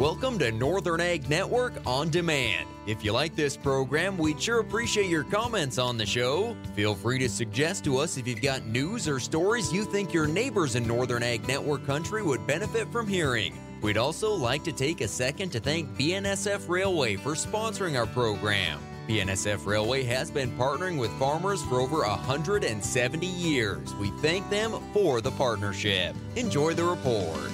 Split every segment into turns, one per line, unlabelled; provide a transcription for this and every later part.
Welcome to Northern Ag Network on Demand. If you like this program, we'd sure appreciate your comments on the show. Feel free to suggest to us if you've got news or stories you think your neighbors in Northern Ag Network country would benefit from hearing. We'd also like to take a second to thank BNSF Railway for sponsoring our program. BNSF Railway has been partnering with farmers for over 170 years. We thank them for the partnership. Enjoy the report.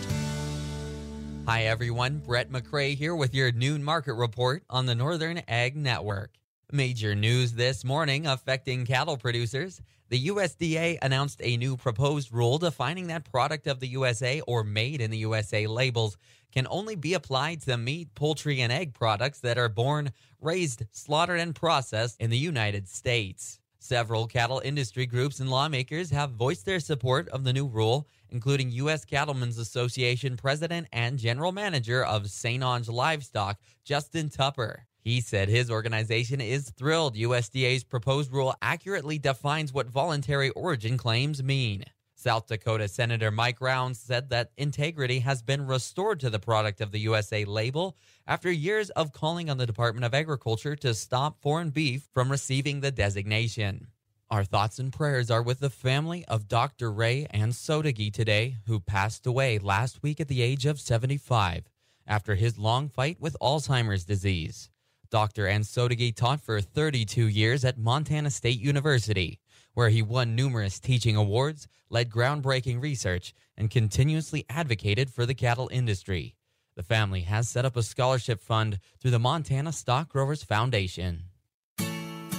Hi, everyone. Brett McCrae here with your noon market report on the Northern Ag Network. Major news this morning affecting cattle producers. The USDA announced a new proposed rule defining that product of the USA or made in the USA labels can only be applied to meat, poultry, and egg products that are born, raised, slaughtered, and processed in the United States. Several cattle industry groups and lawmakers have voiced their support of the new rule, including U.S. Cattlemen's Association president and general manager of St. Onge Livestock, Justin Tupper. He said his organization is thrilled USDA's proposed rule accurately defines what voluntary origin claims mean. South Dakota Senator Mike Rounds said that integrity has been restored to the product of the USA label after years of calling on the Department of Agriculture to stop foreign beef from receiving the designation. Our thoughts and prayers are with the family of Dr. Ray Ansotegui today, who passed away last week at the age of 75 after his long fight with Alzheimer's disease. Dr. Ansotegui taught for 32 years at Montana State University where he won numerous teaching awards, led groundbreaking research, and continuously advocated for the cattle industry. The family has set up a scholarship fund through the Montana Stock Growers Foundation.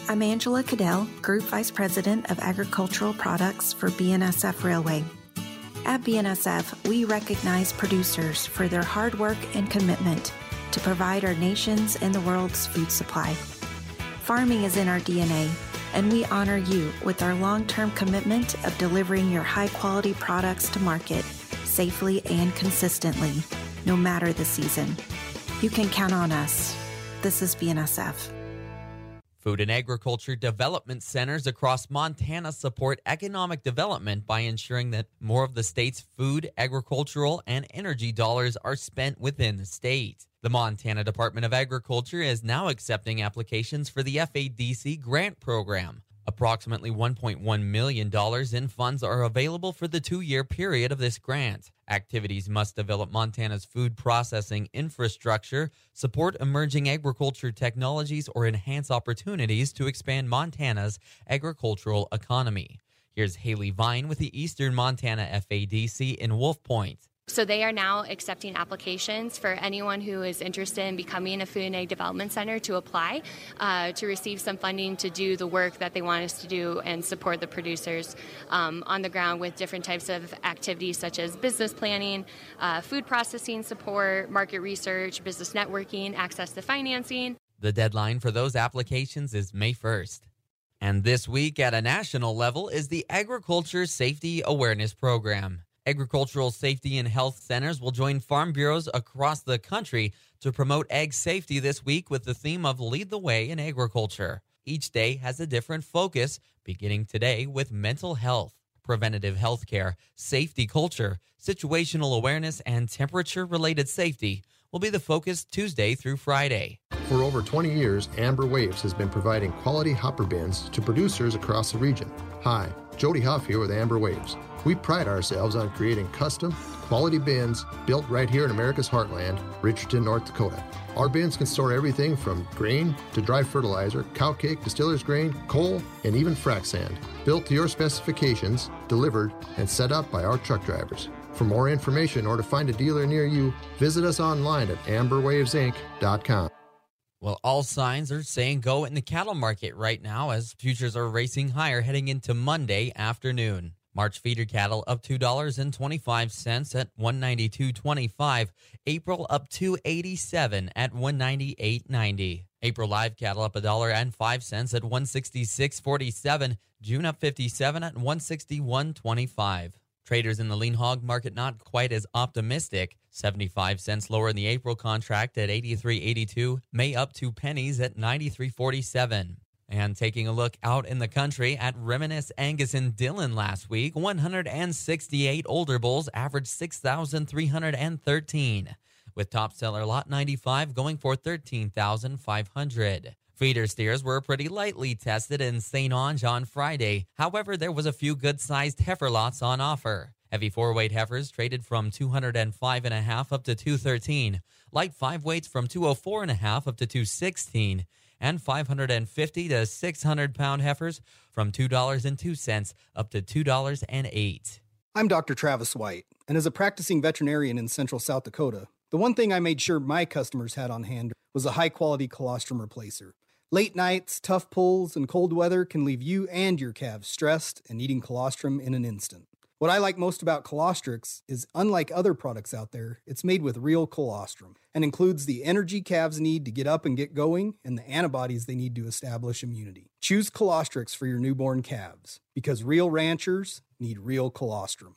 I'm Angela Cadell, Group Vice President of Agricultural Products for BNSF Railway. At BNSF, we recognize producers for their hard work and commitment to provide our nation's and the world's food supply. Farming is in our DNA and we honor you with our long term commitment of delivering your high quality products to market safely and consistently, no matter the season. You can count on us. This is BNSF.
Food and agriculture development centers across Montana support economic development by ensuring that more of the state's food, agricultural, and energy dollars are spent within the state. The Montana Department of Agriculture is now accepting applications for the FADC grant program. Approximately $1.1 million in funds are available for the two year period of this grant. Activities must develop Montana's food processing infrastructure, support emerging agriculture technologies, or enhance opportunities to expand Montana's agricultural economy. Here's Haley Vine with the Eastern Montana FADC in Wolf Point.
So they are now accepting applications for anyone who is interested in becoming a food and ag development center to apply uh, to receive some funding to do the work that they want us to do and support the producers um, on the ground with different types of activities such as business planning, uh, food processing support, market research, business networking, access to financing.
The deadline for those applications is May 1st. And this week at a national level is the Agriculture Safety Awareness Program. Agricultural safety and health centers will join farm bureaus across the country to promote ag safety this week with the theme of Lead the Way in Agriculture. Each day has a different focus, beginning today with mental health, preventative health care, safety culture, situational awareness, and temperature related safety will be the focus Tuesday through Friday.
For over 20 years, Amber Waves has been providing quality hopper bins to producers across the region. Hi, Jody Huff here with Amber Waves. We pride ourselves on creating custom, quality bins built right here in America's heartland, Richardton, North Dakota. Our bins can store everything from grain to dry fertilizer, cow cake, distiller's grain, coal, and even frac sand. Built to your specifications, delivered, and set up by our truck drivers. For more information or to find a dealer near you, visit us online at amberwavesinc.com.
Well, all signs are saying go in the cattle market right now as futures are racing higher heading into Monday afternoon. March feeder cattle up $2.25 at 192.25. April up 287 at 198.90. April live cattle up a dollar and 5 cents at 166.47. June up 57 at 161.25. Traders in the lean hog market not quite as optimistic. 75 cents lower in the April contract at 83.82. May up 2 pennies at 93.47. And taking a look out in the country at Reminisce Angus and Dillon last week, 168 older bulls averaged 6,313. with top seller lot 95 going for 13,500. Feeder steers were pretty lightly tested in St. Onge on Friday. However, there was a few good-sized heifer lots on offer. Heavy four-weight heifers traded from 205.5 up to 213. Light five weights from 204.5 up to 216 and 550 to 600 pound heifers from $2.02 up to $2.08.
I'm Dr. Travis White, and as a practicing veterinarian in central South Dakota, the one thing I made sure my customers had on hand was a high quality colostrum replacer. Late nights, tough pulls, and cold weather can leave you and your calves stressed and needing colostrum in an instant. What I like most about Colostrix is, unlike other products out there, it's made with real colostrum and includes the energy calves need to get up and get going and the antibodies they need to establish immunity. Choose Colostrix for your newborn calves because real ranchers need real colostrum.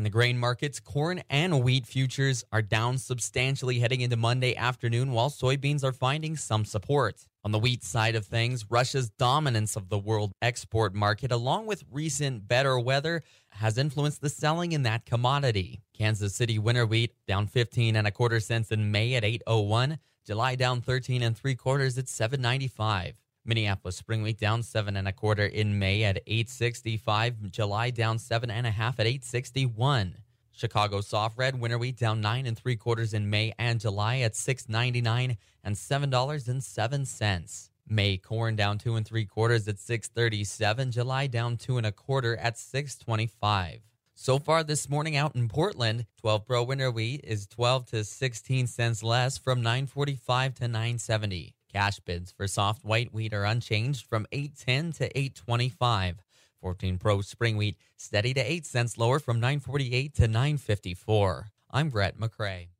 In the grain markets, corn and wheat futures are down substantially heading into Monday afternoon, while soybeans are finding some support. On the wheat side of things, Russia's dominance of the world export market, along with recent better weather, has influenced the selling in that commodity. Kansas City winter wheat down 15 and a quarter cents in May at 801. July down 13 and three quarters at 795. Minneapolis spring wheat down seven and a quarter in May at 865. July down seven and a half at 861. Chicago soft red winter wheat down nine and three quarters in May and July at 699 and $7.07. May corn down two and three quarters at 637. July down two and a quarter at 625. So far this morning out in Portland, 12 Pro winter wheat is 12 to 16 cents less from 945 to 970. Cash bids for soft white wheat are unchanged from 810 to 825. 14 Pro spring wheat steady to 8 cents lower from 948 to 954. I'm Brett McCrae.